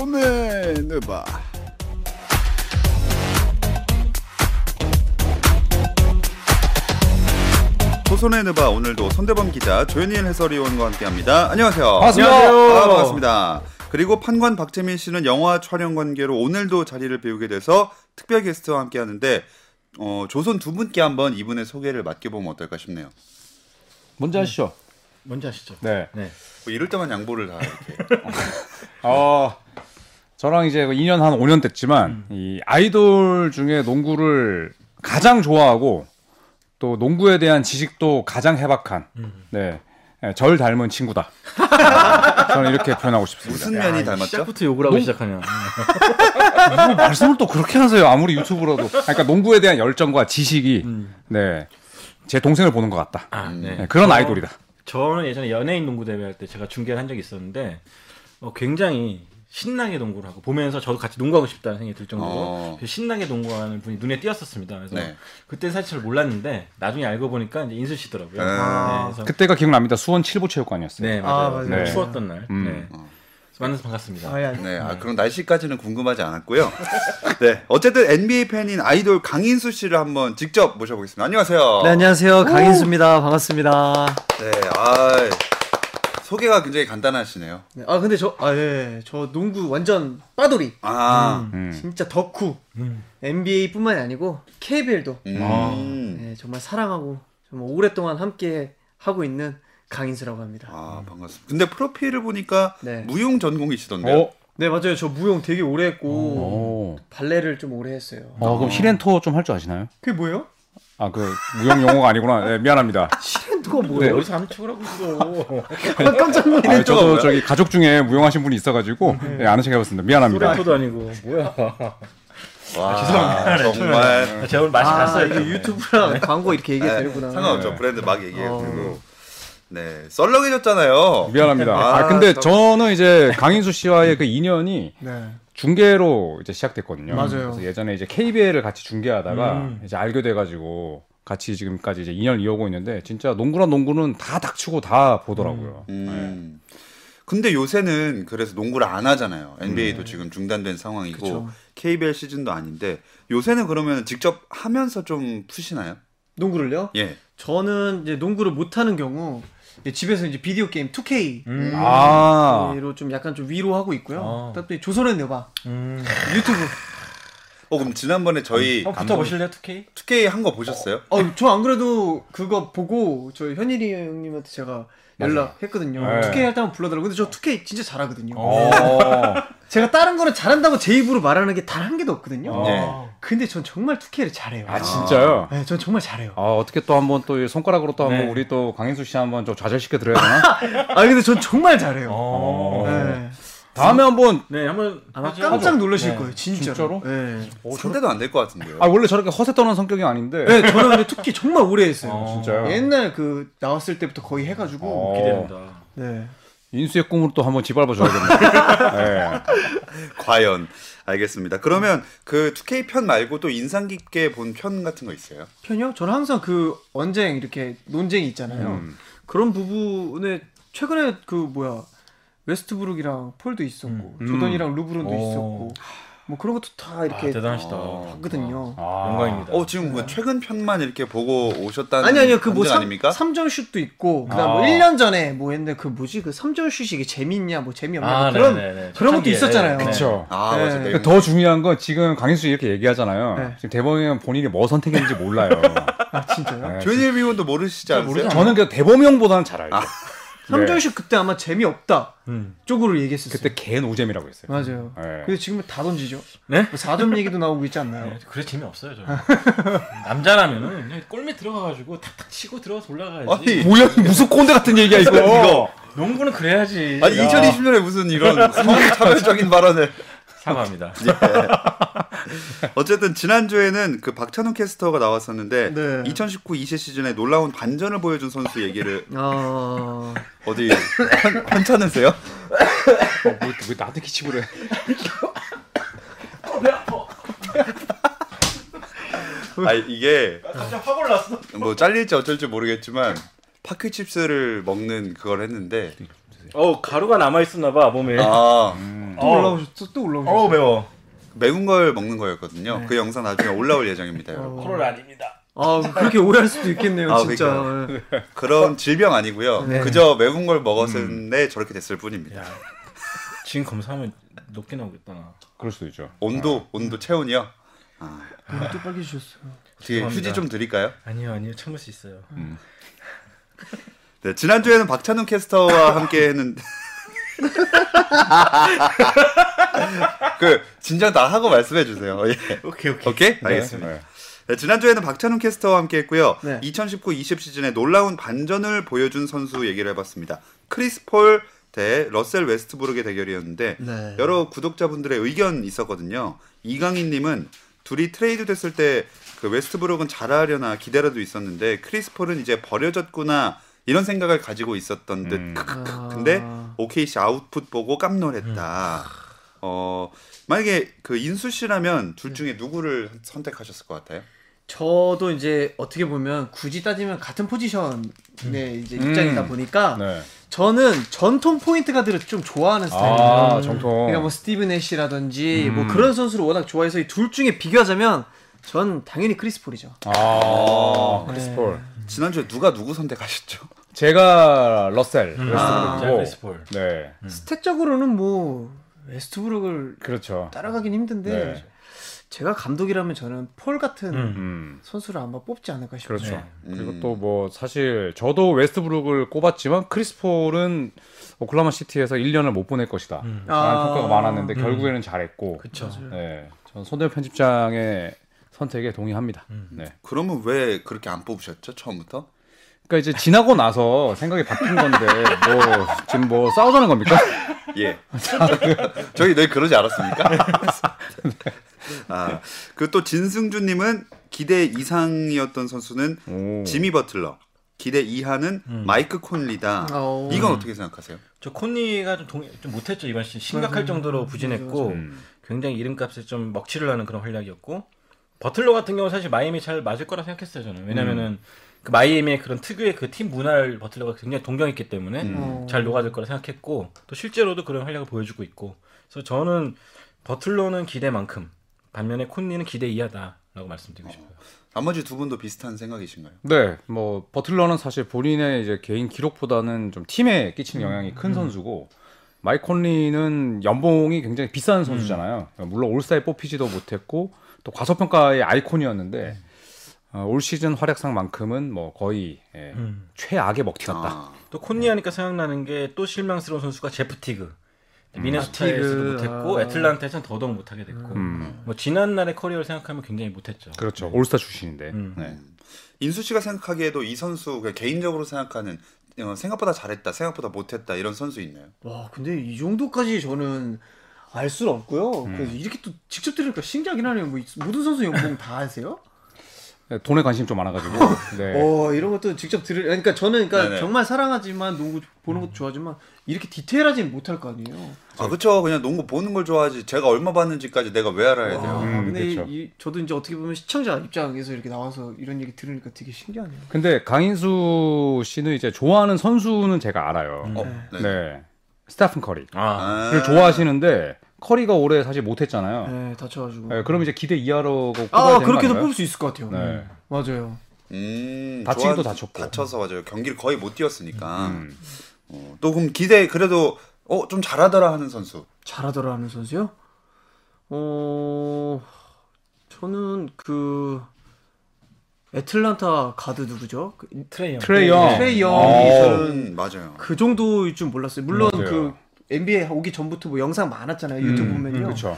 조선의 느바 조선의 느바 오늘도 손대범 기자 조현일 해설위원과 함께합니다. 안녕하세요. 반갑습니다. 아, 반갑습니다. 그리고 판관 박재민 씨는 영화 촬영 관계로 오늘도 자리를 비우게 돼서 특별 게스트와 함께하는데 어, 조선 두 분께 한번 이분의 소개를 맡겨보면 어떨까 싶네요. 먼저 하시죠. 먼저 하시죠. 네. 네. 뭐 이럴 때만 양보를 다 이렇게. 어, 저랑 이제 2년 한 5년 됐지만 이 아이돌 중에 농구를 가장 좋아하고 또 농구에 대한 지식도 가장 해박한 네. 네, 절 닮은 친구다. 저는 이렇게 표현하고 싶습니다. 무슨 면이 닮았죠? 시작부터 욕을 하고 시작하냐. 뭐 말씀을 또 그렇게 하세요. 아무리 유튜브라도. 그러니까 농구에 대한 열정과 지식이 네. 제 동생을 보는 것 같다. 아, 네. 네, 그런 저- 아이돌이다. 저는 예전에 연예인 농구 대회 할 때 제가 중계를 한 적이 있었는데 어, 굉장히 신나게 농구를 하고 보면서 저도 같이 농구하고 싶다는 생각이 들 정도로 어. 신나게 농구하는 분이 눈에 띄었었습니다. 그래서 네. 그때 사실 잘 몰랐는데 나중에 알고 보니까 이제 인수 씨더라고요. 아. 네, 그래서 그때가 기억납니다. 수원 칠부 체육관이었어요. 네 맞아요. 아, 맞아요. 네. 추웠던 날. 음. 네. 만나서 반갑습니다. 아, 예. 네, 아, 그럼 날씨까지는 궁금하지 않았고요. 네, 어쨌든 NBA 팬인 아이돌 강인수 씨를 한번 직접 모셔보겠습니다. 안녕하세요. 네, 안녕하세요. 강인수입니다. 반갑습니다. 네, 아, 소개가 굉장히 간단하시네요. 네, 아, 근데 저, 아, 예. 저 농구 완전 빠돌이. 아, 음. 진짜 덕후. 음. NBA뿐만이 아니고 KBL도 음. 네, 정말 사랑하고 정말 오랫동안 함께 하고 있는 강인수라고 합니다. 아, 반갑습니다. 근데 프로필을 보니까 네. 무용 전공이시던데요. 어? 네, 맞아요. 저 무용 되게 오래 했고 오. 발레를 좀 오래 했어요. 어, 그럼 힐앤토 좀할 줄 아시나요? 그게 뭐예요? 아, 그 무용 용어가 아니구나. 네, 미안합니다. 실현도가 네. 뭐예요? 어디서 하는 척을 하고 있어. 아, 깜짝 놀랐네. 아, 저도 저기 가족 중에 무용하신 분이 있어가지고 네, 아는 척 해봤습니다. 미안합니다. 소렌토도 아니고 뭐야. 와, 죄송합니다. 정말. 제가 오늘 맛이 아, 갔어요. 이게 유튜브랑 광고 이렇게 얘기해도 네, 되는구나. 상관없죠. 네. 브랜드 막 얘기해도 어. 되고. 네, 썰렁해졌잖아요. 미안합니다. 아, 아, 근데 저- 저는 이제 강인수 씨와의 그 인연이 네. 중계로 이제 시작됐거든요. 맞아요. 그래서 예전에 이제 KBL을 같이 중계하다가 음. 이제 알게 돼가지고 같이 지금까지 이제 2년을 이어오고 있는데 진짜 농구랑 농구는 다 닥치고 다 보더라고요. 음. 근데 요새는 그래서 농구를 안 하잖아요. NBA도 지금 중단된 상황이고 그쵸. KBL 시즌도 아닌데 요새는 그러면 직접 하면서 좀 푸시나요? 농구를요? 예. 저는 이제 농구를 못 하는 경우 집에서 이제 비디오 게임 2K 음. 아, 로좀 약간 좀 위로하고 있고요. 아. 조선의 네바 음. 유튜브. 어 그럼 지난번에 저희 한번 붙어 보실래요, 2K? 2K 한 거 보셨어요? 어, 저 안 그래도 그거 보고 저 현일이 형님한테 제가 연락했거든요. 네. 2K 할때 한번 불러달라고. 근데 저 2K 진짜 잘하거든요. 어. 제가 다른 거는 잘한다고 제 입으로 말하는 게 단 한 개도 없거든요. 어. 네. 근데 전 정말 2K를 잘해요. 아 진짜요? 네, 전 정말 잘해요. 아 어떻게 또 한번 또이 손가락으로 또 한번 네. 우리 또 강인수 씨 한번 좀 좌절시켜 드려야 되나? 아 근데 전 정말 잘해요. 어. 네. 다음에 한번 네, 한번 아마 하죠. 깜짝 놀라실 네. 거예요, 진짜로. 진짜로? 네. 상대도 안 될 것 같은데요. 아 원래 저렇게 허세 떠는 성격이 아닌데 네, 저는 근데 특히 정말 오래 했어요. 어. 진짜요? 옛날 그 나왔을 때부터 거의 해가지고. 어. 기대된다. 네. 인수의 꿈으로 또 한번 짓밟아 줘야겠네. 네. 과연 알겠습니다. 그러면 그 2K 편 말고 또 인상 깊게 본 편 같은 거 있어요? 편이요? 저는 항상 그 언쟁 이렇게 논쟁이 있잖아요. 음. 그런 부분에 최근에 그 뭐야 웨스트브룩이랑 폴도 있었고 음. 조던이랑 루브론도 오. 있었고 뭐 그런 것도 다 아, 이렇게 대단하시다. 봤거든요. 아. 영광입니다. 어 지금 뭐 최근 편만 이렇게 보고 오셨다는 아니 아니요 그뭐 아닙니까? 3점 슛도 있고 그다음 뭐 아. 1년 전에 뭐 했는데 그 뭐지 그 3점 슛이 이게 재밌냐 뭐 재미없냐 뭐 아, 그런 네네네. 그런 것도 초창기에. 있었잖아요. 네. 그쵸. 아 네. 맞아. 그 내용. 더 중요한 건 지금 강인수 씨 이렇게 얘기하잖아요. 네. 지금 대범이는 본인이 뭐 선택했는지 몰라요. 아 진짜요? 네. 조현일 위원도 모르시지 않으세요? 저는 그 대범형보다는 잘 알죠. 아. 3점 슛 그때 아마 재미없다 음. 쪽으로 얘기했었어요. 그때 개 노잼이라고 했어요. 맞아요. 네. 근데 지금은 다 던지죠. 네? 뭐 4점 얘기도 나오고 있지 않나요? 네, 그래 재미없어요, 저. 남자라면은 그냥 골밑 들어가가지고 탁탁 치고 들어가서 올라가야지. 아니 뭐야 무슨 꼰대 같은 얘기야 이거. 이거 농구는 그래야지. 아니 야, 2020년에 무슨 이런 성차별적인 발언을 사과합니다. 어쨌든 지난주에는 그 박찬욱 캐스터가 나왔었는데 네. 2019 20 시즌에 놀라운 반전을 보여준 선수 얘기를 아 어디 한- 한찮으세요? 어, 뭐, 왜 나한테 기침을 해? 아 이게 갑자기 확 올랐어. 뭐 잘릴지 어쩔지 모르겠지만 파크칩스를 먹는 그걸 했는데 어 가루가 남아 있었나 봐 몸에. 아, 또 올라오셨어 또 올라오셨어. 어우 매워. 매운 걸 먹는 거였거든요. 네. 그 영상 나중에 올라올 예정입니다, 여러분. 어. 코로나 아닙니다. 아 그렇게 오해할 수도 있겠네요 아, 진짜. 그런 질병 아니고요. 네. 그저 매운 걸 먹었는데 저렇게 됐을 뿐입니다. 야, 지금 검사하면 높게 나오겠다. 나. 그럴 수도 있죠. 온도, 온도 체온이요. 아, 아, 또 빨개지셨어요. 죄송합니다. 휴지 좀 드릴까요? 아니요 아니요 참을 수 있어요. 네, 지난주에는 박찬훈 캐스터와 함께 했는데. 그, 진정 다 하고 말씀해 주세요. 예. 오케이 오케이. 오케이? 네. 알겠습니다. 네. 네, 지난주에는 박찬훈 캐스터와 함께 했고요. 네. 2019-20 시즌에 놀라운 반전을 보여준 선수 얘기를 해봤습니다. 크리스 폴 대 러셀 웨스트브룩의 대결이었는데 네. 여러 구독자분들의 의견 있었거든요. 이강인님은 둘이 트레이드 됐을 때 그 웨스트브룩은 잘하려나 기대라도 있었는데 크리스 폴은 이제 버려졌구나 이런 생각을 가지고 있었던 듯. 음. 크크크. 아. 근데 OKC 아웃풋 보고 깜놀했다. 어 만약에 그 인수 씨라면 둘 중에 누구를 선택하셨을 것 같아요? 저도 이제 어떻게 보면 굳이 따지면 같은 포지션의 이제 음. 입장이다 보니까 네. 저는 정통 포인트 가드를 좀 좋아하는 스타일이에요. 아, 정통. 그러니까 뭐 스티브 내쉬라든지 음. 뭐 그런 선수를 워낙 좋아해서 이 둘 중에 비교하자면 전 당연히 크리스 폴이죠. 아, 네. 크리스 폴. 지난주에 누가 누구 선택하셨죠? 제가 러셀 음. 아, 웨스트브룩이고. 크리스 폴. 네. 스탯적으로는 뭐 웨스트브룩을 그렇죠. 따라가긴 힘든데 네. 제가 감독이라면 저는 폴 같은 음. 음. 선수를 아마 뽑지 않을까 싶어요. 그렇죠. 네. 그리고 음. 또뭐 사실 저도 웨스트브룩을 꼽았지만 크리스 폴은 오클라호마 시티에서 1년을 못 보낼 것이다. 음. 라는 아. 평가가 많았는데 음. 결국에는 잘했고. 그쵸. 네. 전 손대현 편집장의 선택에 동의합니다. 음. 네. 그러면 왜 그렇게 안 뽑으셨죠 처음부터? 그러니까 이제 지나고 나서 생각이 바뀐 건데 뭐 지금 뭐 싸우자는 겁니까? 예. 저희 늘 그러지 않았습니까? 아, 그 또 진승주님은 기대 이상이었던 선수는 오. 지미 버틀러, 기대 이하는 음. 마이크 콘리다. 어. 이건 어떻게 생각하세요? 저 콘니가 좀, 동, 좀 못했죠 이번 시즌 심각할 맞아요. 정도로 부진했고 음. 굉장히 이름값에 좀 먹칠을 하는 그런 활약이었고 버틀러 같은 경우 는 사실 마이애미 잘 맞을 거라 생각했어요 저는 왜냐면은 그 마이애미의 그런 특유의 그 팀 문화를 버틀러가 굉장히 동경했기 때문에 음. 어. 잘 녹아들 거라 생각했고 또 실제로도 그런 활약을 보여주고 있고 그래서 저는 버틀러는 기대만큼 반면에 콘니는 기대 이하다라고 말씀드리고 싶어요. 나머지 두 분도 비슷한 생각이신가요? 네, 뭐 버틀러는 사실 본인의 이제 개인 기록보다는 좀 팀에 끼치는 영향이 큰 선수고 마이크 콘리는 연봉이 굉장히 비싼 선수잖아요. 물론 올스타에 뽑히지도 못했고 또 과소평가의 아이콘이었는데 어, 올 시즌 활약상만큼은 뭐 거의 예, 음. 최악의 먹튀 같다. 아, 또 콘니 하니까 생각나는 게 또 실망스러운 선수가 제프 티그. 미네소타에서도 아, 티그. 못했고 아. 애틀란타에서는 더더욱 못하게 됐고 음, 뭐 지난 날의 커리어를 생각하면 굉장히 못했죠. 그렇죠. 올스타 출신인데. 음. 네. 인수 씨가 생각하기에도 이 선수 개인적으로 생각하는 어, 생각보다 잘했다, 생각보다 못했다 이런 선수 있나요? 와 근데 이 정도까지 저는 알 수는 없고요. 음. 그래서 이렇게 또 직접 들으니까 신기하긴 하네요. 뭐 이- 모든 선수 연봉 다 아세요? 네, 돈에 관심 좀 많아가지고. 네. 어 이런 것도 직접 들을. 그러니까 저는 그러니까 네네. 정말 사랑하지만 농구 보는 것도 좋아하지만 이렇게 디테일하진 못할 거 아니에요. 아 그렇죠. 그냥 농구 보는 걸 좋아하지. 제가 얼마 받는지까지 내가 왜 알아야 돼요? 와, 음, 근데 그쵸. 이, 이- 저도 이제 어떻게 보면 시청자 입장에서 이렇게 나와서 이런 얘기 들으니까 되게 신기하네요. 근데 강인수 씨는 이제 좋아하는 선수는 제가 알아요. 음. 어, 네. 네. 스테픈 커리를 아, 아, 좋아하시는데 커리가 올해 사실 못했잖아요. 네 다쳐가지고. 네, 그럼 이제 기대 이하로 아 그렇게도? 뽑을 수 있을 것 같아요. 네. 맞아요. 음, 다치기도 좋아하는- 다쳤고. 다쳐서 맞아요. 경기를 거의 못 뛰었으니까. 음. 어, 또 그럼 기대 그래도 어 좀 잘하더라 하는 선수. 잘하더라 하는 선수요? 어 저는 그 애틀란타 가드 누구죠? 그, 트레이 영. 트레이 영. 트레이 영이 어. 저는 음, 맞아요. 그 정도일 줄 몰랐어요. 물론 맞아요. 그 NBA 오기 전부터 뭐 영상 많았잖아요. 유튜브 음, 보면요. 그렇죠.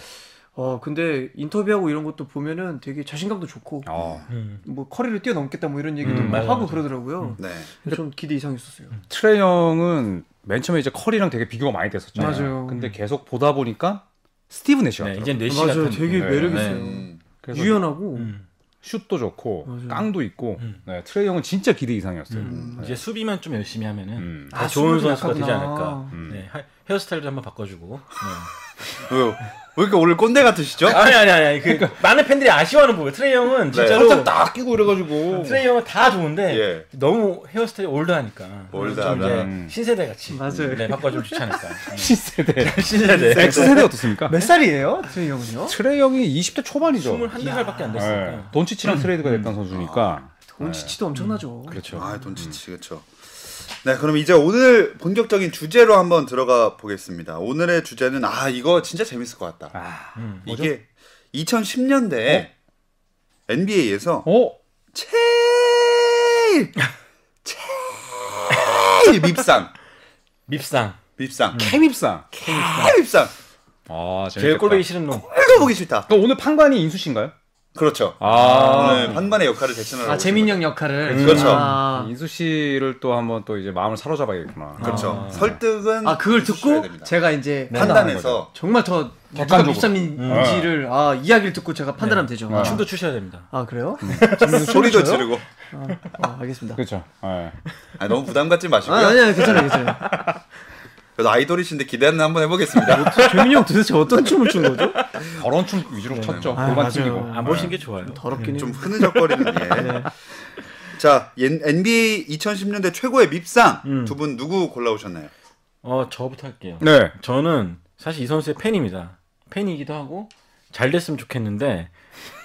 어 근데 인터뷰하고 이런 것도 보면은 되게 자신감도 좋고 어. 음. 뭐 커리를 뛰어넘겠다 뭐 이런 얘기도 음, 막 맞아, 하고 맞아. 그러더라고요. 네. 그래서 좀 기대 이상이었어요. 트레이 영은 맨 처음에 이제 커리랑 되게 비교가 많이 됐었잖아요. 맞아요. 근데 계속 보다 보니까 스티브 내쉬 네. 이제 내시 맞아요. 같은 되게 네. 매력 네. 있어요. 음, 그래서 유연하고 음. 슛도 좋고 맞아요. 깡도 있고 음. 네, 트레이 영은 진짜 기대 이상이었어요. 음. 네. 이제 수비만 좀 열심히 하면은 음. 더 아, 좋은 선수가 되지. 않을까. 음. 네, 하- 헤어스타일도 한번 바꿔주고. 네. 왜요? 왜 이렇게 오늘 꼰대 같으시죠? 아니 아니 아니. 그 많은 팬들이 아쉬워하는 부분. 트레이 영은 진짜로 살짝 딱 끼고 이래가지고. 트레이 영은 다 좋은데 예. 너무 헤어스타일이 올드하니까. 올드하다. 음. 신세대 같이. 맞아요. 네, 바꿔주면 좋지 않을까. X세대. 신세대. X세대 어떻습니까? 몇 살이에요? 트레이 영은요? 트레이 영이 20대 초반이죠. 21살밖에 안 됐으니까. 네. 돈치치랑 트레이드가 됐던 선수니까. 돈치치도 엄청나죠. 그렇죠. 아, 돈치치 그렇죠. 네, 그럼 이제 오늘 본격적인 주제로 한번 들어가 보겠습니다. 오늘의 주제는 아 이거 진짜 재밌을 것 같다. 아. 음. 이게 2010년대에 NBA에서 어? 제일 제일 밉상 밉상. 밉상 케밉상. 제일 밉상 아, 재밌겠다. 제일 꼴보기 싫은 놈. 꼴도 보기 싫다. 또 오늘 판관이 인수 씨인가요? 그렇죠. 아. 오늘 판관의 역할을 대신하라고 아 재민 형 역할을. 그렇죠. 아, 인수 씨를 또 한번 또 이제 마음을 사로잡아야겠구나. 그렇죠. 아. 설득은 아 그걸 듣고. 제가 이제 판단해서 정말 더 객관적으로. 밉삼인지를 아 이야기를 듣고 제가 판단하면 되죠. 네. 아, 춤도 추셔야 됩니다. 아 그래요? 소리도 쳐요? 지르고. 아, 아, 알겠습니다. 그렇죠. 예. 아, 너무 부담 갖지 아 마시고요. 아니야 괜찮아요 괜찮아요. 그래도 아이돌이신데 기대는 한번 해보겠습니다. 재민이 형 도대체 어떤 춤을 춘 거죠? 저런 춤 위주로 췄죠. 아, 골반 맞아요. 튕기고. 안 보시는 게 좋아요. 더럽긴 좀. 흐느적거리는 예. 자, 엔- NBA 2010년대 최고의 밉상 음. 두분 누구 골라오셨나요? 어, 저부터 할게요. 네. 저는 사실 이 선수의 팬입니다. 팬이기도 하고 잘 됐으면 좋겠는데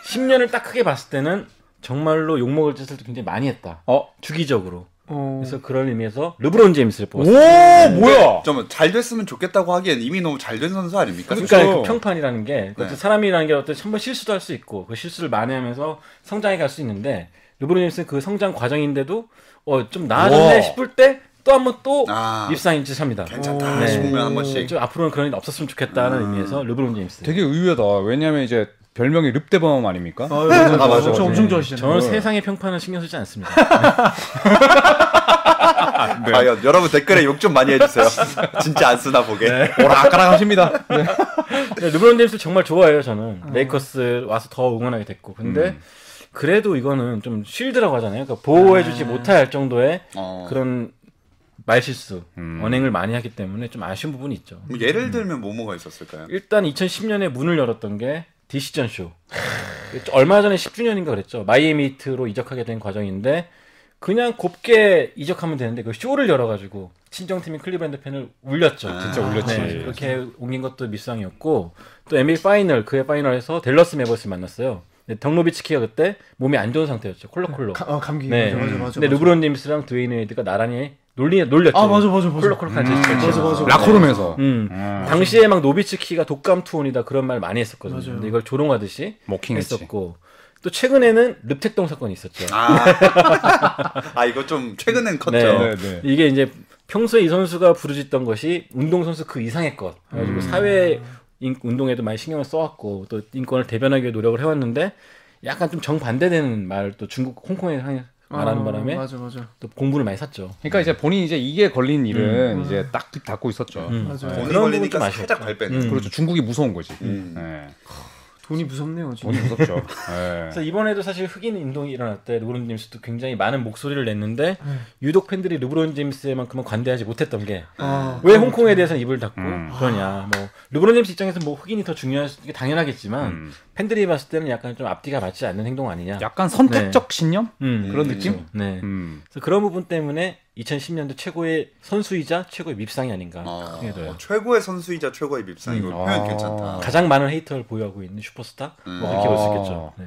10년을 딱 크게 봤을 때는 정말로 욕먹을 짓을 굉장히 많이 했다. 어? 주기적으로. 어, 그래서 그런 의미에서 르브론 제임스를 오, 뽑았어요. 뭐야? 좀잘 됐으면 좋겠다고 하기엔 이미 너무 잘 된 선수 아닙니까? 그러니까 그렇죠. 그 평판이라는 게 네. 사람이라는 게 어떤 한번 실수도 할 수 있고 그 실수를 만회하면서 성장해 갈 수 있는데 르브론 제임스는 그 성장 과정인데도 어, 좀 나아졌네. 싶을 때 또 한 번또 아, 입상인 짓 합니다. 괜찮다 네. 싶으면 한 번씩. 좀 앞으로는 그런 일 없었으면 좋겠다는 음. 의미에서 르브론 제임스. 되게 의외다. 왜냐면 이제 별명이 릅대범 아닙니까? 아, 맞아, 아, 맞아, 저 맞아. 엄청 좋아하시잖아요. 저는 네. 세상의 평판은 신경 쓰지 않습니다. 네. 과연 여러분 댓글에 욕 좀 많이 해주세요. 진짜 안 쓰나 보게. 오락가락 하십니다. 네. 네, 르브론 제임스 정말 좋아해요 저는. 레이커스 와서 더 응원하게 됐고. 근데 음. 그래도 이거는 좀 쉴드라고 하잖아요. 그러니까 보호해주지 못할 정도의 어. 그런 말실수, 음. 언행을 많이 하기 때문에 좀 아쉬운 부분이 있죠. 뭐 예를 들면 뭐뭐가 있었을까요? 일단 2010년에 문을 열었던 게 Decision 쇼. 얼마 전에 10주년인가 그랬죠. 마이애미 히트로 이적하게 된 과정인데 그냥 곱게 이적하면 되는데 그 쇼를 열어가지고 친정팀인 클리브랜드 팬을 울렸죠. 아, 진짜 울렸지. 네, 그렇게 옮긴 것도 밉상이었고 또 NBA 파이널 그의 파이널에서 댈러스 매버릭스 만났어요. 근데 덕 노비츠키가 그때 몸이 안 좋은 상태였죠. 콜록콜록. 가- 어, 감기. 네. 맞아, 맞아, 맞아. 근데 르브론 제임스랑 드웨인 웨이드가 나란히 놀리 놀렸죠. 아, 맞아, 맞아, 맞아. 콜록콜록한 짓. 맞아, 맞아. 라커룸에서. 음. 음. 당시에 막 노비츠키가 독감 투혼이다 그런 말 많이 했었거든요. 맞아요. 근데 이걸 조롱하듯이 mocking했지. 했었고 또 최근에는 릅택동 사건이 있었죠. 아, 아 이거 좀 최근엔 컸죠. 네. 네, 네. 이게 이제 평소에 이 선수가 부르짖던 것이 운동 선수 그 이상의 것. 그래가지고 사회 인- 운동에도 많이 신경을 써왔고 또 인권을 대변하기 위해 노력을 해왔는데 약간 좀 정반대되는 말또 중국 홍콩에 하- 말하는 아, 바람에 맞아, 맞아. 또 공분을 많이 샀죠. 그러니까 이제 본인이 이제 이게 걸린 일에는 음. 이제 딱 닫고 있었죠. 음. 맞아. 돈이 걸리니까 살짝. 발 빼는. 음. 그렇죠. 중국이 무서운 거지. 음. 네. 돈이 무섭네요, 지금. 돈이 무섭죠. 네. 그래서 이번에도 사실 흑인 운동이 일어날 때 르브론 제임스도 굉장히 많은 목소리를 냈는데 유독 팬들이 르브론 제임스만큼은 관대하지 못했던 게 아, 왜 홍콩에 대해서는 입을 닫고 음. 그러냐. 뭐 르브론 제임스 입장에서 뭐 흑인이 더 중요한 게 당연하겠지만 음. 팬들이 봤을 때는 약간 좀 앞뒤가 맞지 않는 행동 아니냐. 약간 선택적 신념? 음, 그런 음. 느낌? 네. 음. 그래서 그런 부분 때문에 2010년도 최고의 선수이자 최고의 밉상이 아닌가 어, 생각이 들어요. 최고의 선수이자 최고의 밉상 이거 음. 표현 아. 괜찮다. 가장 많은 hater를 보유하고 있는 슈퍼스타 음. 뭐 그렇게 볼수 아. 있겠죠. 네.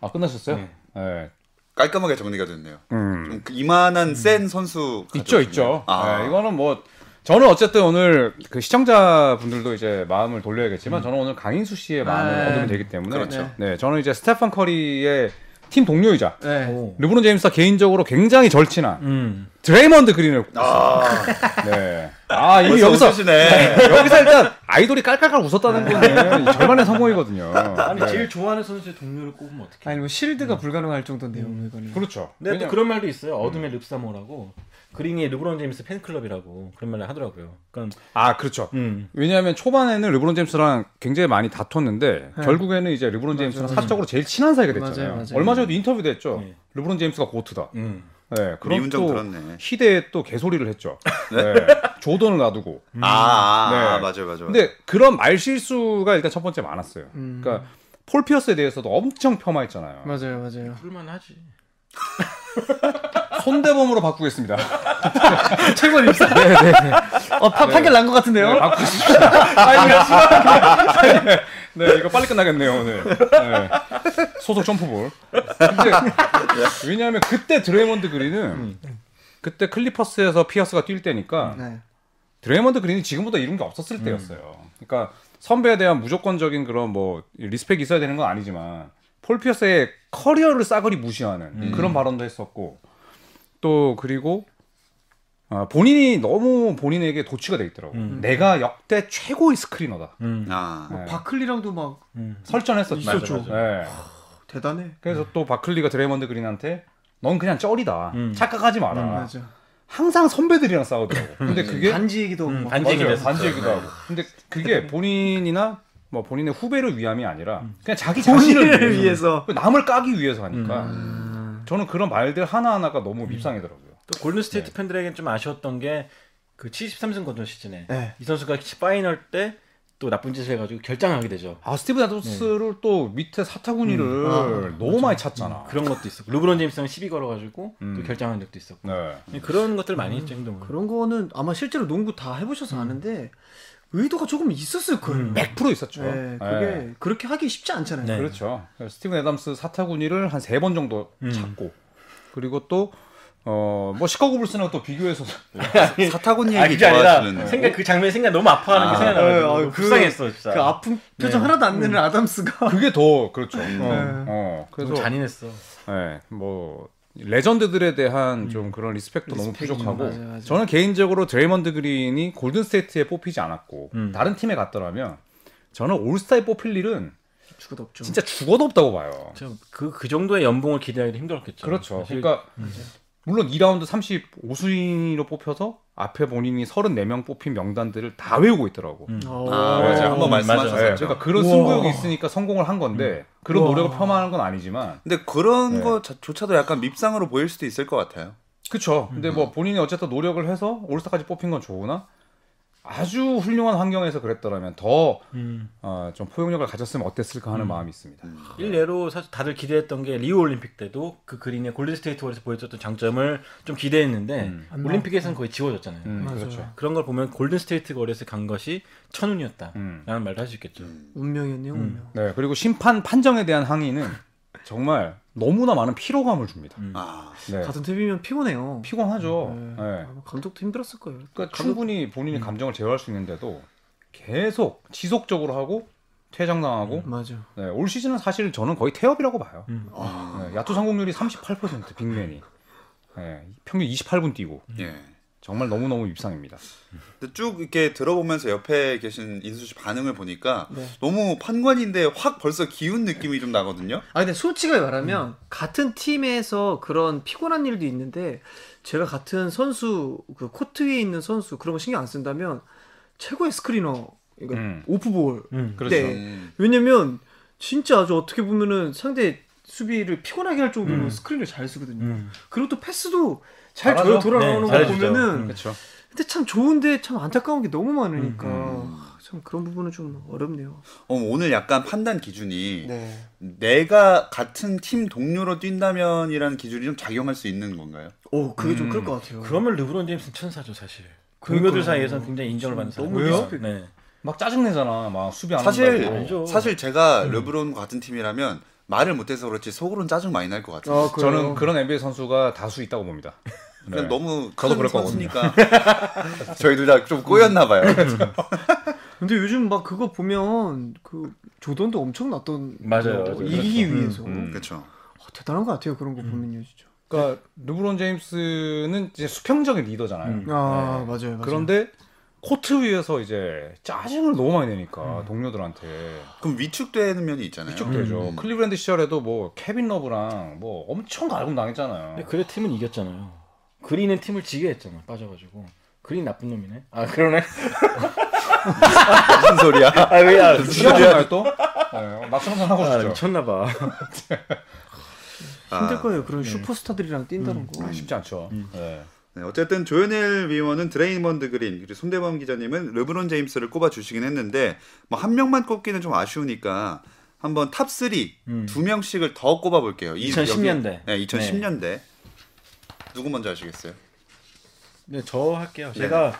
아 끝나셨어요? 네. 네. 깔끔하게 정리가 됐네요. 음. 좀그 이만한 센 선수 있죠, 가져오셨네요. 있죠. 아, 네, 이거는 뭐 저는 어쨌든 오늘 그 시청자분들도 이제 마음을 돌려야겠지만 저는 오늘 강인수 씨의 마음을 아, 얻으면 되기 때문에 그렇죠. 네, 저는 이제 스테판 커리의 팀 동료이자 네. 오. 르브론 제임스와 개인적으로 굉장히 절친한 음. 드레이먼드 그린을 아, 네. 아, 이미 여기서 웃으시네. 여기서 일단 아이돌이 깔깔깔 웃었다는 거는 절반의 성공이거든요. 아니 네. 제일 좋아하는 선수의 동료를 꼽으면 어떡해? 아니 뭐 실드가 불가능할 정도인데요, 이거는. 그렇죠. 근데 또 왜냐- 그런 말도 있어요. 어둠의 릅사모라고 그린이 르브론 제임스 팬클럽이라고 그런 말을 하더라고요. 그러니까 아, 그렇죠. 음. 왜냐하면 초반에는 르브론 제임스랑 굉장히 많이 다퉜는데 네. 결국에는 이제 르브론 제임스랑. 사적으로 제일 친한 사이가 됐잖아요. 맞아요, 맞아요. 얼마 전에도 인터뷰도 했죠. 네. 르브론 제임스가 GOAT다. 음. 네, 그런 미운정 또 들었네. 희대에 또 개소리를 했죠. 네. 조던을 놔두고. 아, 아, 네. 아, 맞아요, 맞아요. 근데 그런 말 실수가 일단 첫 번째 많았어요. 음. 그러니까 폴 피어스에 대해서도 엄청 폄하했잖아요. 맞아요, 맞아요. 풀만하지. 손대범으로 바꾸겠습니다. 최고 입사. 네, 네, 네. 어, 파, 판결 난 것 같은데요? 네, 바꾸십시오. 네, 이거 빨리 끝나겠네요, 오늘. 네. 소속 점프볼. 근데, 왜냐하면 그때 드레이먼드 그린은 그때 클리퍼스에서 피어스가 뛸 때니까 네. 드레이먼드 그린이 지금보다 이룬 게 없었을 때였어요. 그러니까 선배에 대한 무조건적인 그런 뭐 respect이 있어야 되는 건 아니지만 폴 피어스의 커리어를 싸그리 무시하는 그런 발언도 했었고 또 그리고 아, 본인이 너무 본인에게 도취가 돼 있더라고. 음. 내가 역대 최고의 screener다. 음. 아, 네. 바클리랑도 막 음. 설전했었죠. 있었죠. 맞아, 네. 대단해. 그래서 또 바클리가 드레이먼드 그린한테 넌 그냥 쩌리다. 음. 착각하지 마라. 음, 맞아. 항상 선배들이랑 싸우더라고. 근데 그게 반지 얘기도 음, 막 반지 얘기도. 반지 얘기도 네. 하고. 근데 그게 본인이나 뭐 본인의 후배를 위함이 아니라 음. 그냥 자기 자신을 위해서, 위해서. 남을 까기 위해서 하니까 음. 저는 그런 말들 하나 하나가 너무 밉상이더라고요. 또 골든 스테이트 팬들에게는 좀 아쉬웠던 게 그 73승 거둔 시즌에 네. 이 선수가 파이널 때 또 나쁜 짓을 해가지고 결장하게 되죠. 아 스티븐 아담스를 또 밑에 사타구니를 음. 아, 너무 많이 찼잖아. 그런 것도 있었고 르브론 제임스랑 시비 걸어가지고 음. 또 결장한 적도 있었고 네. 그런 것들 많이 했죠 행동을. 그런 거는 아마 실제로 농구 다 해보셔서 아는데 의도가 조금 있었을 거예요. 음. 100% 있었죠. 네, 그게 네. 그렇게 하기 쉽지 않잖아요. 네. 그렇죠. 스티븐 애담스 사타구니를 한 세 번 정도 음. 찼고 그리고 또 어, 뭐 시카고 불스랑 또 비교해서 사타구니 아 얘기 아니라 좋아하시는. 생각 그 장면 생각 너무 아파하는 게 아, 생각나가지고 네, 아, 그- 불쌍했어 진짜. 그 아픈 표정 네. 하나도 안 내는 아담스가 그게 더 그렇죠. 음. 어, 네. 어, 그래서 너무 잔인했어. 예, 뭐 레전드들에 대한 좀 그런 respect도 너무 부족하고 맞아요, 맞아요. 저는 개인적으로 드레이먼드 그린이 골든 스테이트에 뽑히지 않았고 음. 다른 팀에 갔더라면 저는 올스타에 뽑힐 일은 죽어도 없죠. 진짜 죽어도 없다고 봐요. 그그 그 정도의 연봉을 기대하기 힘들었겠죠. 그렇죠. 사실 그러니까 물론 2라운드 35순위로 뽑혀서 앞에 본인이 34명 뽑힌 명단들을 다 외우고 있더라고. 음. 어. 아, 네. 맞아요. 한번 음, 말씀하셨었죠. 맞아요. 네, 그러니까 그런 우와. 승부욕이 있으니까 성공을 한 건데 그런 우와. 노력을 폄하하는 건 아니지만 근데 그런 네. 거조차도 약간 밉상으로 보일 수도 있을 것 같아요. 그쵸. 근데 뭐 본인이 어쨌든 노력을 해서 올스타까지 뽑힌 건 좋으나 아주 훌륭한 환경에서 그랬더라면 더 음. 어, 좀 포용력을 가졌으면 어땠을까 하는 마음이 있습니다. 일례로 사실 다들 기대했던 게 리우 올림픽 때도 그 그린의 골든 스테이트 워리어스에서 보여줬던 장점을 좀 기대했는데 음. 안 올림픽에서는 거의 지워졌잖아요. 음, 맞아요. 그렇죠. 그런 걸 보면 골든 스테이트 거리에서 간 것이 천운이었다라는 음. 말도 할 수 있겠죠. 운명이었네요, 운명. 네, 그리고 심판 판정에 대한 항의는 정말 너무나 많은 피로감을 줍니다. 음. 아, 네. 같은 팀이면 피곤해요. 피곤하죠. 네. 네. 감독도 힘들었을 거예요. 그러니까 감독- 충분히 본인이 감정을 제어할 수 있는데도 계속 지속적으로 하고 퇴장당하고 맞아. 네, 올 시즌은 사실 저는 거의 태업이라고 봐요. 음. 아, 네, 야투 성공률이 38% 빅맨이 네, 평균 28분 뛰고 예. 정말 너무 너무 입상입니다. 근데 쭉 이렇게 들어보면서 옆에 계신 인수 씨 반응을 보니까 네. 너무 판관인데 확 벌써 기운 느낌이 좀 나거든요. 아 근데 솔직하게 말하면 같은 팀에서 그런 피곤한 일도 있는데 제가 같은 선수 그 코트 위에 있는 선수 그런 거 신경 안 쓴다면 최고의 스크리너 그러니까 음. 오프볼 음. 그렇죠. 네. 음. 왜냐면 진짜 아주 어떻게 보면은 상대 수비를 피곤하게 할 정도로 음. 스크린을 잘 쓰거든요. 음. 그리고 또 패스도 잘. 줘요 돌아나오는 네, 거 잘해주죠. 보면은 음. 그렇죠. 근데 참 좋은데 참 안타까운 게 너무 많으니까 음. 참 그런 부분은 좀 어렵네요. 어, 오늘 약간 판단 기준이 네. 내가 같은 팀 동료로 뛴다면이라는 기준이 좀 작용할 수 있는 건가요? 오 그게 좀 음. 클것 같아요. 그러면 르브론 제임스는 천사죠 사실. 동료들 사이에서는 굉장히 인정을 받는 사람. 너무. 네. 막 짜증내잖아. 막 수비 안 사실 한다고. 사실 제가 르브론 같은 팀이라면 말을 못해서 그렇지 속으로는 짜증 많이 날 것 같아요. 아? 저는 그런 NBA 선수가 다수 있다고 봅니다. 네. 너무 저도 큰 그럴 선수니까 저희 둘다좀 꼬였나 봐요. 근데 요즘 막 그거 보면 그 조던도 엄청 났던 맞아요. 거, 맞아요. 이기기 그렇죠. 위해서 음, 음. 그렇죠. 어, 대단한 것 같아요 그런 거 보면요 진짜. 그러니까 르브론 제임스는 이제 수평적인 리더잖아요. 음. 아 네. 맞아요, 맞아요. 그런데 코트 위에서 이제 짜증을 너무 많이 내니까 음. 동료들한테 그럼 위축되는 면이 있잖아요. 위축되죠. 음. 클리브랜드 시절에도 뭐 케빈 러브랑 뭐 엄청 갈굼 당했잖아요. 근데 그래 팀은 이겼잖아요. 그린은 팀을 지게 했잖아. 빠져가지고. 그린 나쁜 놈이네. 아 그러네. 무슨 소리야? 아 왜야? 취하셨나요 또? 네, 한번 하고 아, 싶죠. 미쳤나봐. 힘들 아, 거예요. 그런 슈퍼스타들이랑 뛴다는 거. 아, 쉽지 않죠. 네. 네, 어쨌든 조현일 위원은 드레이먼드 그린 그리고 손대범 기자님은 르브론 제임스를 꼽아 주시긴 했는데 뭐 한 명만 꼽기는 좀 아쉬우니까 한번 top 3 두 명씩을 더 꼽아 볼게요. 2010 년대. 네, 2010년대. 누구 먼저 하시겠어요? 네, 저 할게요. 제가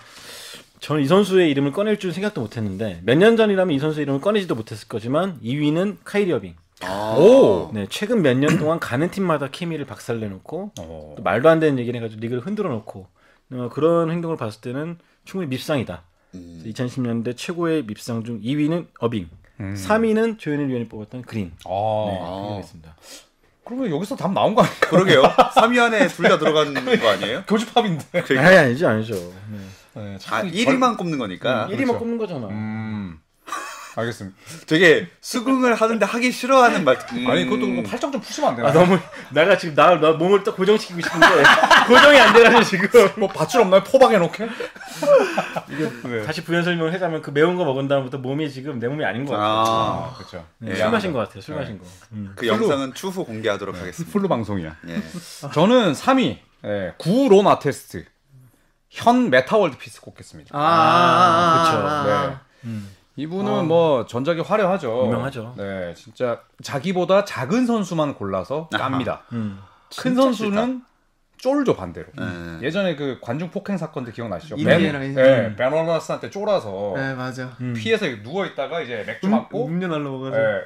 저는 이 선수의 이름을 꺼낼 줄 생각도 못 했는데 몇 년 전이라면 이 선수의 이름을 꺼내지도 못했을 거지만 2위는 카이리 어빙. 아. 오. 네, 최근 몇 년 동안 가는 팀마다 케미를 박살내놓고 어. 또 말도 안 되는 얘기를 해가지고 리그를 흔들어 놓고 어, 그런 행동을 봤을 때는 충분히 밉상이다. 음. 2010년대 최고의 밉상 중 2위는 어빙, 음. 3위는 조현일 위원이 뽑았던 그린. 네, 아. 그렇습니다. 그러면 여기서 답 나온 거 아니에요? 그러게요. 3위 안에 둘 다 들어간 거 아니에요? 교집합인데. 그러니까. 아니 아니죠 아니죠. 네. 네, 아, 참 1위만 꼽는 거니까. 1위만 그렇죠. 꼽는 거잖아. 음. 알겠습니다. 되게 수긍을 하는데 하기 싫어하는 말. 음. 아니 그것도 그렇고 팔짱 좀 푸시면 안 되나? 아 너무 내가 지금 나, 나 몸을 딱 고정시키고 싶은데 고정이 안 돼가지고 지금 뭐 밧줄 없나요? 포박해 놓게? 네. 다시 부연 설명을 하자면 그 매운 거 먹은 다음부터 몸이 지금 내 몸이 아닌 것 같아요. 아, 아, 그렇죠. 네, 술 마신 것 같아요. 술 마신 거. 음. 그 영상은 추후 공개하도록 하겠습니다. full로 방송이야. 예. 저는 3위 예, 구 론 아테스트 현 메타월드 피스 꼽겠습니다. 아, 아, 아. 아, 아. 네. 이분은 뭐 전작이 화려하죠. 유명하죠. 네, 진짜 자기보다 작은 선수만 골라서 깝니다. 음. 큰 선수는 쫄죠 반대로. 네. 예전에 그 관중 폭행 사건도 기억나시죠? 네, 베너라스한테 쫄아서 네 맞아. 음. 피해서 누워 있다가 이제 맥주 맞고 음료 날라오가지고. 예,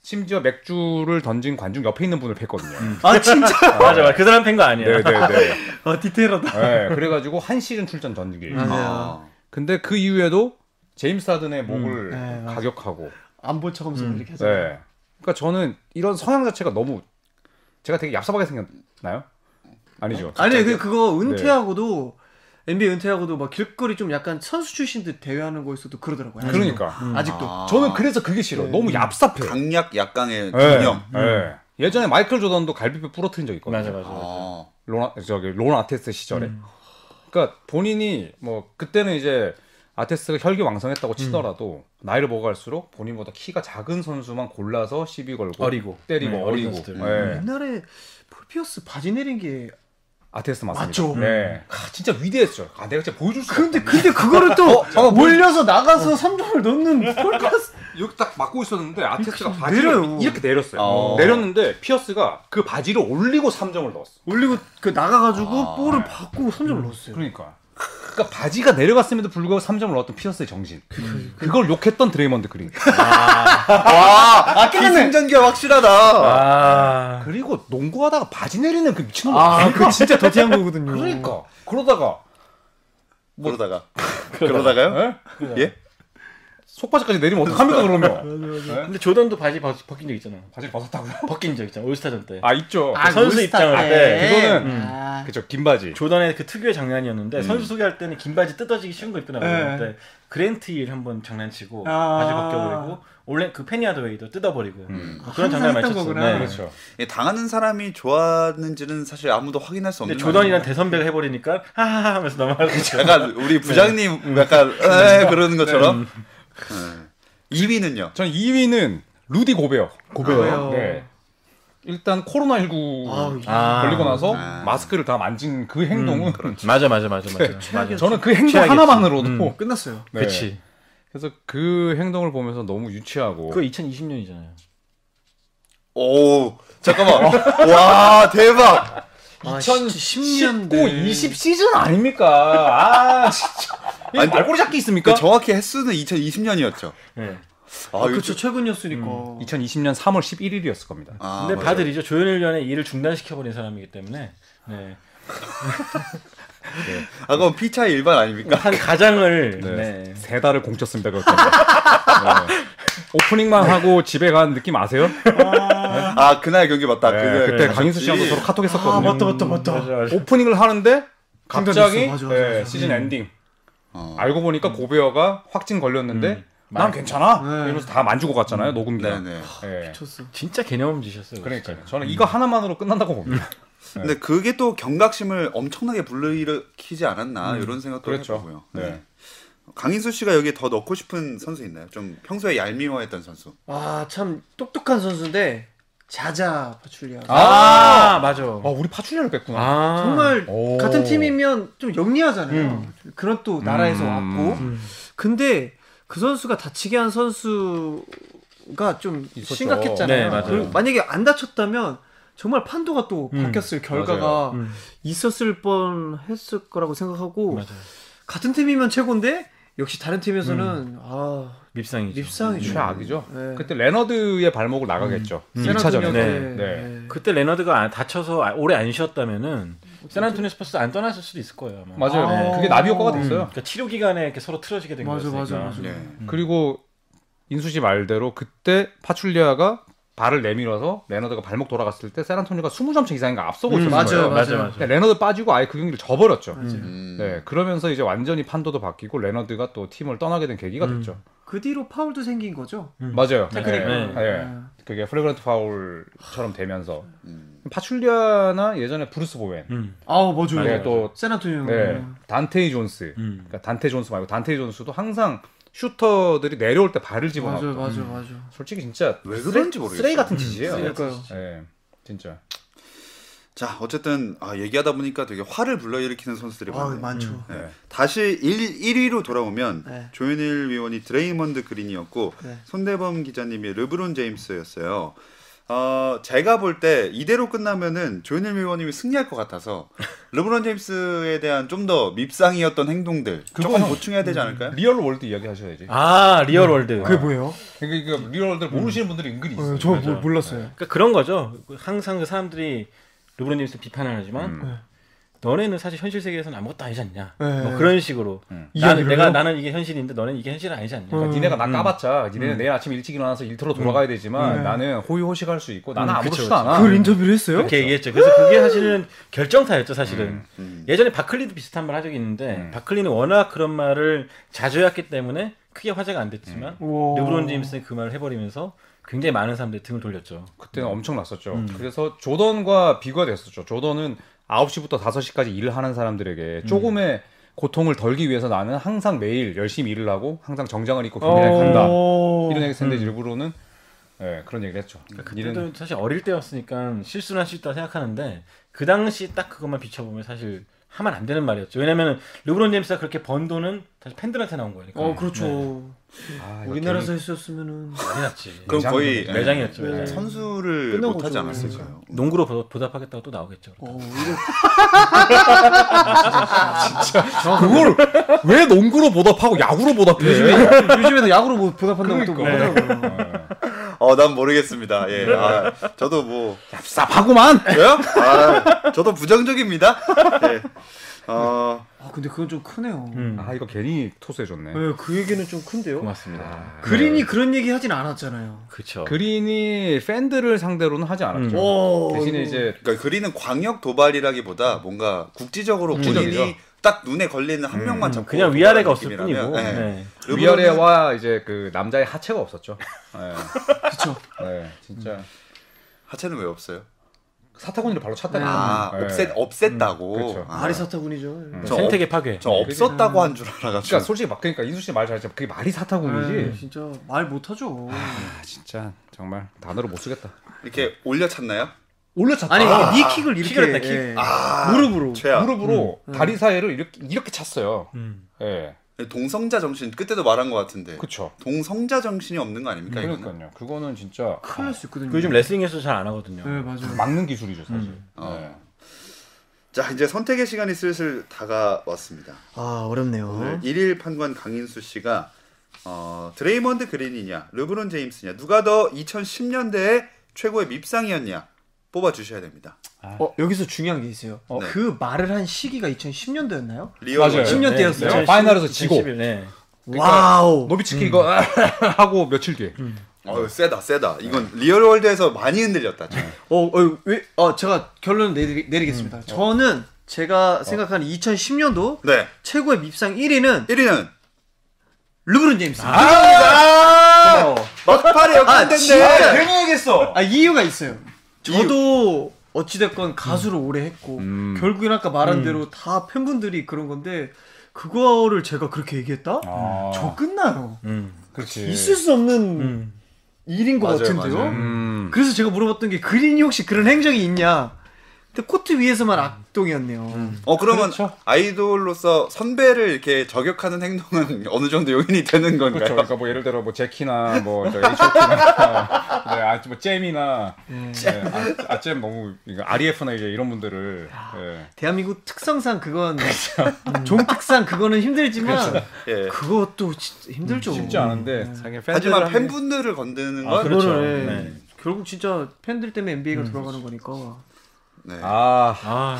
심지어 맥주를 던진 관중 옆에 있는 분을 팼거든요. 아 진짜. 맞아, 맞아. 그 사람 팬 거 아니야. 네네네. 아 디테일하다. 네, 그래가지고 한 시즌 출전 던지기. 맞아요. 아. 근데 그 이후에도 제임스 하든의 목을 네. 가격하고. 안본 척하면서 음. 이렇게 하잖아. 네. 그러니까 저는 이런 성향 자체가 너무 제가 되게 얍삽하게 생겼나요? 아니죠. 아니 그 그거 은퇴하고도 NBA 은퇴하고도 막 길거리 좀 약간 선수 출신들 대회하는 거에서도 그러더라고요. 아직도. 그러니까 아직도. 아. 저는 그래서 그게 싫어. 네. 너무 얍삽해. 강약 약강의 네. 균형. 네. 예전에 마이클 조던도 갈비뼈 부러뜨린 적 있거든요. 맞아, 맞아, 맞아. 아. 론 저기 론 아테스 시절에. 음. 그러니까 본인이 뭐 그때는 이제 아테스가 혈기 왕성했다고 치더라도 나이를 먹어갈수록 본인보다 키가 작은 선수만 골라서 시비 걸고 어리고. 때리고 네, 어리고. 네. 옛날에 폴 피어스 바지 내린 게 아테스 맞습니다. 맞죠. 네. 아, 진짜 위대했죠. 아 내가 진짜 보여줄 수 근데 없다. 근데 그거를 또 잠깐만, 몰려서 나가서 3점을 넣는 폴 피어스 여기 딱 막고 있었는데 아테스가 그- 바지를 내려요. 이렇게 내렸어요. 어. 내렸는데 피어스가 그 바지를 올리고 3점을 넣었어. 올리고 그 나가가지고 아. 볼을 받고 3점을 넣었어요. 그러니까. 그러니까 바지가 내려갔음에도 불구하고 3점을 넣었던 피어스의 정신. 그걸 욕했던 드레이먼드 그린. 와, 아, 기승전결 확실하다. 아. 그리고 농구하다가 바지 내리는 그 미친놈. 아, 그 진짜 더티한 거거든요. 그러니까 그러다가 그러다가 그러다가요? 예? 예? 속바지까지 내리면 어떡합니까 그러면? 네? 근데 조던도 바지 벗, 벗긴 적 있잖아. 바지를 벗었다고요? 벗긴 적 있잖아. 올스타전 때. 아 있죠. 아, 선수 올스타 입장을 때. 때 그거는 음. 아. 그쵸 긴 바지. 조던의 그 특유의 장난이었는데 선수 소개할 때는 긴 바지 뜯어지기 쉬운 거 입더라고요. 네. 근데 그랜트 일 한번 장난치고 아. 바지 벗겨버리고 원래 그 페니아드웨이도 뜯어버리고 음. 뭐 그런 항상 장난을 많이 했던 쳤어. 거구나. 네. 그렇죠. 예, 당하는 사람이 좋았는지는 사실 아무도 확인할 수 근데 없는. 조던이랑 거 대선배가 해버리니까 하하하 하면서 넘어가고 아니에요? 약간 우리 부장님 약간 에 그러는 것처럼. 네. 2위는요. 전 2위는 루디 고베어. 고베어. 네. 일단 코로나19 아, 아. 걸리고 나서 아. 마스크를 다 만진 그 행동은 맞아 맞아 맞아 맞아. 맞아. 최악이었어. 저는 그 행동 최악이었지. 하나만으로도 음. 끝났어요. 네. 그렇지. 그래서 그 행동을 보면서 너무 유치하고 그거 2020년이잖아요. 오, 잠깐만. 와, 대박. 아, 2019 10년대 20 시즌 아닙니까? 아 진짜 이 아니, 말꼬리 잡기 있습니까? 그 정확히 횟수는 2020년이었죠. 네. 아, 아, 이거 그렇죠. 좀- 최근이었으니까. 2020년 3월 11일이었을 겁니다. 아, 근데 맞아요. 다들 이제 조현일 위원의 일을 중단시켜버린 사람이기 때문에 네. 아, 그럼 피차 일반 아닙니까? 한 가장을 네. 네. 세 달을 공쳤습니다. 네. 오프닝만 하고 집에 간 느낌 아세요? 아, 그날 경기 맞다. 네, 그날 그때 가셨지. 강인수 씨하고 서로 카톡 했었거든요. 아, 맞다, 맞다, 맞다. 맞아, 맞아. 오프닝을 하는데 갑자기. 맞아, 맞아, 네, 맞아. 시즌 엔딩. 어. 알고 보니까 고베어가 확진 걸렸는데 음. 난 괜찮아. 네. 이러면서 다 만지고 갔잖아요. 녹음기가. 네네. 네. 미쳤어. 진짜 개념지셨어요. 그러니까. 저는 이거 하나만으로 끝난다고 봅니다. 근데 그게 또 경각심을 엄청나게 불러일으키지 않았나 이런 생각도 그렇죠. 해보고요. 네. 네. 강인수 씨가 여기에 더 넣고 싶은 선수 있나요? 좀 평소에 얄미워했던 선수. 아, 참 똑똑한 선수인데 자자 파출리아. 아, 맞아. 아 우리 파출리를 뺐구나. 아. 정말 오. 같은 팀이면 좀 영리하잖아요. 음. 그런 또 나라에서 음. 왔고. 음. 근데 그 선수가 다치게 한 선수가 좀 있었죠. 심각했잖아요. 네, 맞아요. 그리고 만약에 안 다쳤다면 정말 판도가 또 음. 바뀌었을 결과가. 음. 있었을 뻔 했을 거라고 생각하고 맞아요. 같은 팀이면 최고인데 역시 다른 팀에서는 음. 아 밉상이죠. 밉상이죠. 최악이죠. 네. 그때 레너드의 발목을 나가겠죠. 음. 1차전에. 세나토니한테, 네, 네. 그때 레너드가 안- 다쳐서 아- 오래 안 쉬었다면은 샌안토니오 스퍼스 안 떠났을 수도 있을 거예요. 아마. 맞아요. 아. 그게 나비 효과가 음. 됐어요. 그러니까 치료 기간에 이렇게 서로 틀어지게 된 맞아, 거였으니까. 맞아, 맞아. 네. 음. 그리고 인수 씨 말대로 그때 파출리아가 발을 내밀어서 레너드가 발목 돌아갔을 때 샌안토니오가 20점 이상인가 앞서고 음, 있었어요. 맞아요, 맞아, 맞아요. 맞아. 근데 레너드 빠지고 아예 그 경기를 져버렸죠. 맞아요. 음. 네, 그러면서 이제 완전히 판도도 바뀌고 레너드가 또 팀을 떠나게 된 계기가 음. 됐죠. 그 뒤로 파울도 생긴 거죠. 음. 맞아요. 테크닉. 네. 네. 네. 그게 flagrant 파울처럼 되면서 음. 파출리아나 예전에 브루스 보웬, 음. 아우 맞아요. 네, 또 샌안토니오. 네, 단테이 존스, 음. 그러니까 단테 존스 말고 단테이 존스도 항상 슈터들이 내려올 때 발을 맞아요, 집어넣었죠. 맞아요, 맞아요. 솔직히 진짜 왜 쓰레- 그런지 모르겠어요. 쓰레기 같은 음, 짓이에요. 그러니까요. 네, 진짜. 자 어쨌든 아, 얘기하다 보니까 되게 화를 불러일으키는 선수들이 아 많네요. 많죠. 네. 네. 다시 1, 1위로 돌아오면 네. 조현일 위원이 드레이먼드 그린이었고 네. 손대범 기자님이 르브론 제임스였어요. 어, 제가 볼 때 이대로 끝나면은 조현일 위원님이 승리할 것 같아서 르브론 제임스에 대한 좀 더 밉상이었던 행동들 조금 보충해야 되지 않을까요? real world 이야기 하셔야지. 아 real world. 그게 뭐예요? 그러니까 real world를 모르시는 분들이 은근히 있어요. 어, 저 맞아. 뭐, 몰랐어요. 그러니까 그런 거죠. 항상 그 사람들이 르브론 제임스 비판을 하지만 음. 네. 너네는 사실 현실 세계에서는 아무것도 아니지 않냐. 네. 뭐 그런 식으로. 음. 나는 이야기를요? 내가 나는 이게 현실인데 너는 이게 현실은 아니지 않냐. 그러니까 음. 니네가 나 음. 까봤자 니네는 음. 내일 아침 일찍 일어나서 일터로 돌아가야 되지만 음. 나는 호의호식할 수 있고 나는 음, 아무렇지도 그쵸, 그쵸. 않아. 그걸 인터뷰를 했어요? 그렇게 얘기했죠. 그래서 그게 사실은 결정타였죠, 사실은. 음. 음. 예전에 바클리도 비슷한 말 한 적이 있는데 음. 바클리는 워낙 그런 말을 자주 해왔기 때문에 크게 화제가 안 됐지만 우와. 르브론 제임스는 그 말을 해버리면서 굉장히 많은 사람들이 등을 돌렸죠. 그때는 엄청 났었죠. 음. 그래서 조던과 비교가 됐었죠. 조던은 9시부터 5시까지 일을 하는 사람들에게 조금의 고통을 덜기 위해서 나는 항상 매일 열심히 일을 하고 항상 정장을 입고 간다. 어. 이런 얘기 했는데 음. 일부러는 예, 그런 얘기를 했죠. 그러니까 그때도 사실 어릴 때였으니까 실수는 할수 있다고 생각하는데 그 당시 딱 그것만 비춰보면 사실 하면 안 되는 말이었죠. 왜냐면 르브론 제임스가 그렇게 번 돈은 사실 팬들한테 나온 거니까. 어 그렇죠. 아, 이거 우리나라에서 했었으면은 많이 났지. 그럼 매장 거의. 매장이었죠. 네. 매장. 선수를 못 하지 거죠. 않았을까요? 농구로 보- 보답하겠다고 또 나오겠죠. 어 이거 그걸 왜 농구로 보답하고 야구로 보답해? 요즘에도 야구로 뭐 보답한다고 또 그러니까. 하더라고요. 어, 난 모르겠습니다. 예, 아, 저도 뭐 쌉하구만. 저요? 아, 저도 부정적입니다. 예. 어, 아 근데 그건 좀 크네요. 음. 아 이거 괜히 토스해줬네. 네, 그 얘기는 좀 큰데요. 고맙습니다. 아, 그린이 그런 얘기 하진 않았잖아요. 그렇죠. 그린이 팬들을 상대로는 하지 않았죠. 음. 오, 대신에 이거- 이제 그러니까 그리는 광역 도발이라기보다 뭔가 국지적으로. 본인이 딱 눈에 걸리는 한 음. 명만 잡고 그냥 위아래가 없을 뿐이고. 예. 네. 르브론은 위아래와 이제 그 남자의 하체가 없었죠. 네. 그쵸. 네, 진짜 하체는 왜 없어요? 사타구니를 발로 찼다니까. 아, 네. 없앴 없앴다고. 음, 그렇죠. 아, 아리 사타군이죠. 저 생태계 파괴. 저 없었다고 한 줄 알아가지고. 그러니까 솔직히 막 그러니까 인수 씨 말 잘했지만 그게 말이 사타구니지. 네, 진짜 말 못하죠. 아, 진짜 정말 단어를 못 쓰겠다. 이렇게 올려 찼나요? 올려찼다. 아니 아, 니 킥을 이렇게 킥을 했다, 킥. 예. 아, 무릎으로. 최악. 무릎으로 음. 다리 사이를 이렇게 이렇게 찼어요. 음. 예, 동성자 정신 그때도 말한 것 같은데. 그쵸. 동성자 정신이 없는 거 아닙니까? 그러니까요. 그거는 진짜 큰일 날 수 있거든요. 그 요즘 레슬링에서 잘 안 하거든요. 네 맞아요. 막는 기술이죠 사실. 음. 어. 네. 자 이제 선택의 시간이 슬슬 다가왔습니다. 아 어렵네요. 오늘 일일 판관 강인수 씨가 어, 드레이먼드 그린이냐 르브론 제임스냐 누가 더 2010년대의 최고의 밉상이었냐 뽑아 주셔야 됩니다. 어 여기서 중요한 게 있어요. 어. 그 말을 한 시기가 2010년도였나요? real 맞아요. world. 10년 때였어요? 네, 파이널에서 지고. 2011, 네. wow. 노비츠키 이거 하고 며칠 뒤에. 어 세다 세다. 이건 real world에서 많이 흔들렸다. 좀. 어, 어, 왜? 어, 제가 결론 내리, 내리겠습니다. 저는 제가 생각하는 2010년도 네. 최고의 밉상 1위는 1위는 르브론 제임스. 아, 아! 막판에 아, 역전됐네. 진짜. 괜히 얘기했어. 이유가 있어요. 저도 어찌됐건 가수를 오래 했고 음. 결국엔 아까 말한 음. 대로 다 팬분들이 그런 건데 그거를 제가 그렇게 얘기했다? 아, 저 끝나요. 음. 그렇지. 있을 수 없는 음. 일인 것 맞아요, 같은데요. 맞아요. 음. 그래서 제가 물어봤던 게 그린이 혹시 그런 행적이 있냐? 근데 코트 위에서만 악동이었네요. 어 그러면 그렇죠. 아이돌로서 선배를 이렇게 저격하는 행동은 어느 정도 용인이 되는 건가요? 그렇죠. 그러니까 뭐 예를 들어 뭐 제키나 뭐저 H.O.T나 네, 아, 뭐 잼이나 예. 네, 아, 아, 잼 너무 이거 REF나 이제 이런 분들을 예. 대한민국 특성상 그건 음, 종특상 그거는 힘들지만 예. 그것도 진짜 힘들죠. 쉽지 않은데 팬들을 하지만 팬분들을 건드는 아, 건 그렇죠. 그거를 예. 네. 결국 진짜 팬들 때문에 NBA가 돌아가는 거니까. 네. 아 아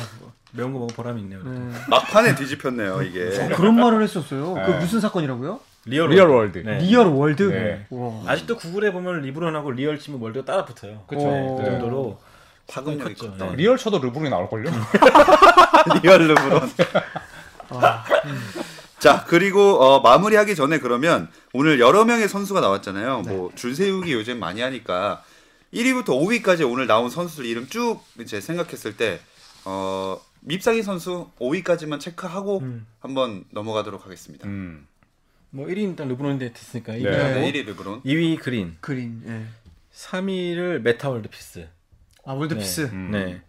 매운 거 먹은 보람이 있네요. 네. 막판에 뒤집혔네요 이게. 어, 그런 말을 했었어요. 그 네. 무슨 사건이라고요? real, real world. 네. real world. 네. 와. 아직도 구글에 보면 르브론하고 real 치면 world가 따라 붙어요. 그쵸. 어. 그 정도로 파급력이 컸죠. 네. real 쳐도 르브론이 나올 걸요? real 르브론. 아, 자 그리고 어, 마무리하기 전에 그러면 오늘 여러 명의 선수가 나왔잖아요. 뭐 줄 세우기 요즘 많이 하니까 1위부터 5위까지 오늘 나온 선수들 이름 쭉 이제 생각했을 때 어, 밉상이 선수 5위까지만 체크하고 음. 한번 넘어가도록 하겠습니다. 음. 뭐 1위 일단 르브론인데 됐으니까 2위 네. 하고 네, 1위 르브론. 2위 그린, 그린. 예. 3위를 메타 월드 피스. 아 월드피스. 음. 네.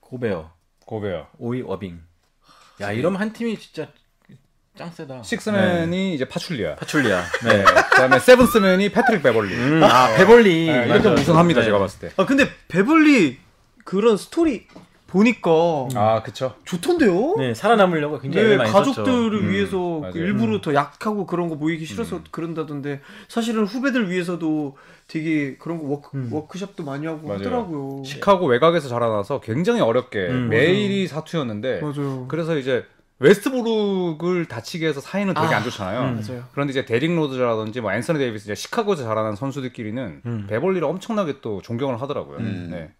고베어, 고베어. 5위 어빙. 야 이러면 한 팀이 진짜 짱 세다. 식스맨이 이제 파출리아. 파출리아. 네. 그다음에 seventh man이 패트릭 베벌리. 음, 아 베벌리. 네, 이렇게 맞아. 우승합니다 네. 제가 봤을 때. 아 근데 베벌리 그런 스토리 보니까 아 그쵸. 좋던데요? 네 살아남으려고 굉장히 네, 많이 썼죠. 가족들을 음, 위해서 맞아요. 일부러 더 약하고 그런 거 보이기 싫어서 음. 그런다던데 사실은 후배들 위해서도 되게 그런 거 워크, 음. 워크숍도 많이 하고 맞아요. 하더라고요. 시카고 외곽에서 자라나서 굉장히 어렵게 음. 매일이 사투였는데 맞아요. 그래서 이제 웨스트브룩을 다치게 해서 사이는 되게 아, 안 좋잖아요. 음. 맞아요. 그런데 이제 데릭 로즈라든지 뭐 앤서니 데이비스 이제 시카고에서 자라난 선수들끼리는 음. 베벌리를 엄청나게 또 존경을 하더라고요. 음. 네.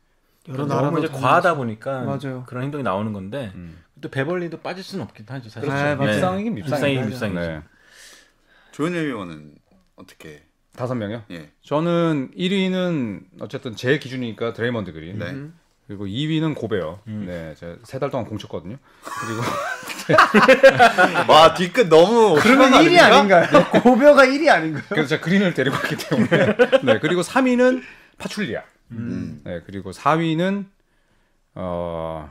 여러 너무 나라도 이제. 과하다 보니까 맞아요. 그런 행동이 나오는 건데 음. 또 베벌리도 빠질 수는 없긴 하죠 사실. 그렇죠. 네, 맞아요. 밉상이긴. 밉상이긴 밉상이죠. 네. 조현일 위원은 어떻게? 다섯 명이요? 예. 저는 1위는 어쨌든 제 기준이니까 드레이먼드 그린. 네. 음. 그리고 2위는 고베어. 음. 네, 제가 세 달 동안 공쳤거든요. 그리고 와 뒤끝 너무 그러면 심한 거 1위 아닙니까? 아닌가요? 고베어가 1위 아닌가요? 그래서 제가 그린을 데리고 갔기 때문에. 네, 그리고 3위는 파출리아. 음. 네, 그리고 4위는 어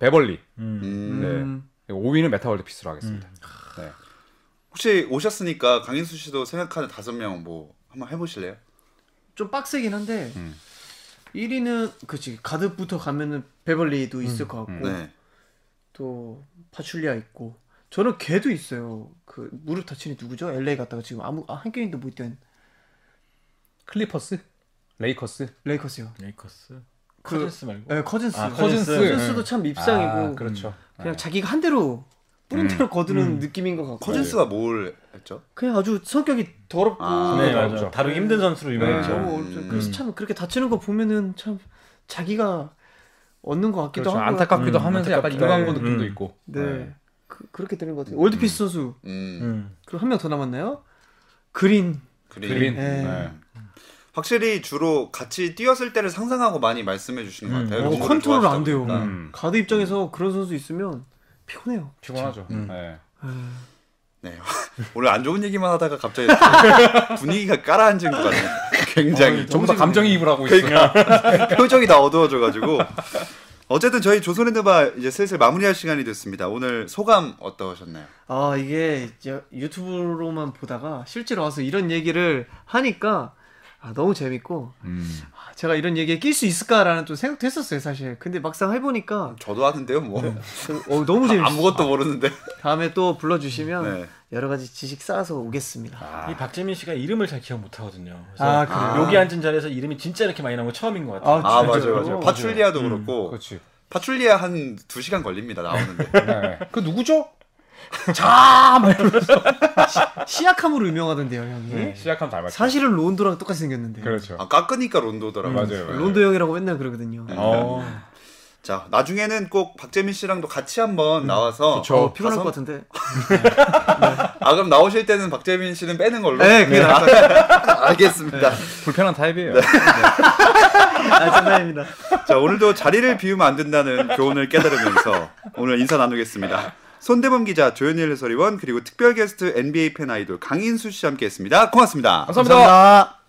베벌리. 음. 음. 네. 음. 그리고 5위는 메타월드 피스로 하겠습니다. 네. 혹시 오셨으니까 강인수 씨도 생각하는 다섯 명 뭐 한번 해보실래요? 좀 빡세긴 한데 음. 1위는 그치 가드부터 가면은 베벌리도 있을 것 같고 네. 또 파출리아 있고 저는 걔도 있어요. 그 무릎 다친 애 누구죠? LA 갔다가 지금 아무 아, 한 게임도 못 뛴 클리퍼스? 레이커스? 레이커스요. 레이커스. 그- 커즌스 말고. 네, 커즌스. 아, 커즌스. 커즌스도 참 밉상이고 아, 그렇죠. 그냥 자기가 한 대로 뿌린 대로 거두는 느낌인 것 같고 커즌스가 뭘 했죠? 그냥 아주 성격이 더럽고 아, 네, 네, 맞아. 어렵죠. 다루기 힘든 선수로 유명했죠. 네. 너무 어렵죠. 그래서 음. 참 그렇게 다치는 거 보면은 참 자기가 얻는 것 같기도 그렇죠. 하고 안타깝기도 음, 하면서 약간 안타깝다. 인간고 느낌도 음. 있고. 네. 그, 그렇게 되는 것 같아요. 월드피스 선수 음. 음. 그리고 한 명 더 남았나요? 그린 그린. 그린. 네. 네. 확실히 주로 같이 뛰었을 때를 상상하고 많이 말씀해 주시는 것 음. 같아요. 어, 컨트롤 안 돼요. 음. 가드 입장에서 그런 선수 있으면 피곤해요. 피곤하죠. 음. 네. 음. 네. 오늘 안 좋은 얘기만 하다가 갑자기 분위기가 가라앉은 것 같아요. 굉장히 전부 다 감정이입을 하고 있어. 그러니까 표정이 다 어두워져가지고 어쨌든 저희 조손의 느바 이제 슬슬 마무리할 시간이 됐습니다. 오늘 소감 어떠셨나요? 아 이게 이제 유튜브로만 보다가 실제로 와서 이런 얘기를 하니까 아, 너무 재밌고 음. 아, 제가 이런 얘기에 낄 수 있을까라는 좀 생각도 했었어요 사실. 근데 막상 해보니까 저도 하는데요, 뭐 어, 너무 재밌어요. 아무것도 모르는데. 다음에 또 불러주시면 네. 여러 가지 지식 쌓아서 오겠습니다. 아, 이 박재민 씨가 이름을 잘 기억 못 하거든요. 그래서 아, 그래요? 아. 여기 앉은 자리에서 이름이 진짜 이렇게 많이 나온 건 처음인 것 같아요. 아 진짜요? 맞아요, 맞아요. 파출리아도 음. 그렇고 그렇지. 파출리아 한 2시간 걸립니다 나오는데. 네. 그 누구죠? 자, 막 이러면서 시약함으로 유명하던데요 형이. 네, 시작하면 닮았죠. 사실은 론도랑 똑같이 생겼는데. 그렇죠. 아 깎으니까 론도더라고요. 맞아요. 맞아요. 론도 형이라고 맨날 그러거든요. 어. 자 나중에는 꼭 박재민 씨랑도 같이 한번 나와서 그쵸. 어, 피곤할 가서- 것 같은데. 아 그럼 나오실 때는 박재민 씨는 빼는 걸로. 네, 그게 같아요. 알겠습니다. 불편한 타입이에요. 아, 장난입니다. 자 오늘도 자리를 비우면 안 된다는 교훈을 깨달으면서 오늘 인사 나누겠습니다. 손대범 기자, 조현일 해설위원 그리고 특별 게스트 NBA 팬 아이돌 강인수 씨 함께했습니다. 고맙습니다. 감사합니다. 감사합니다.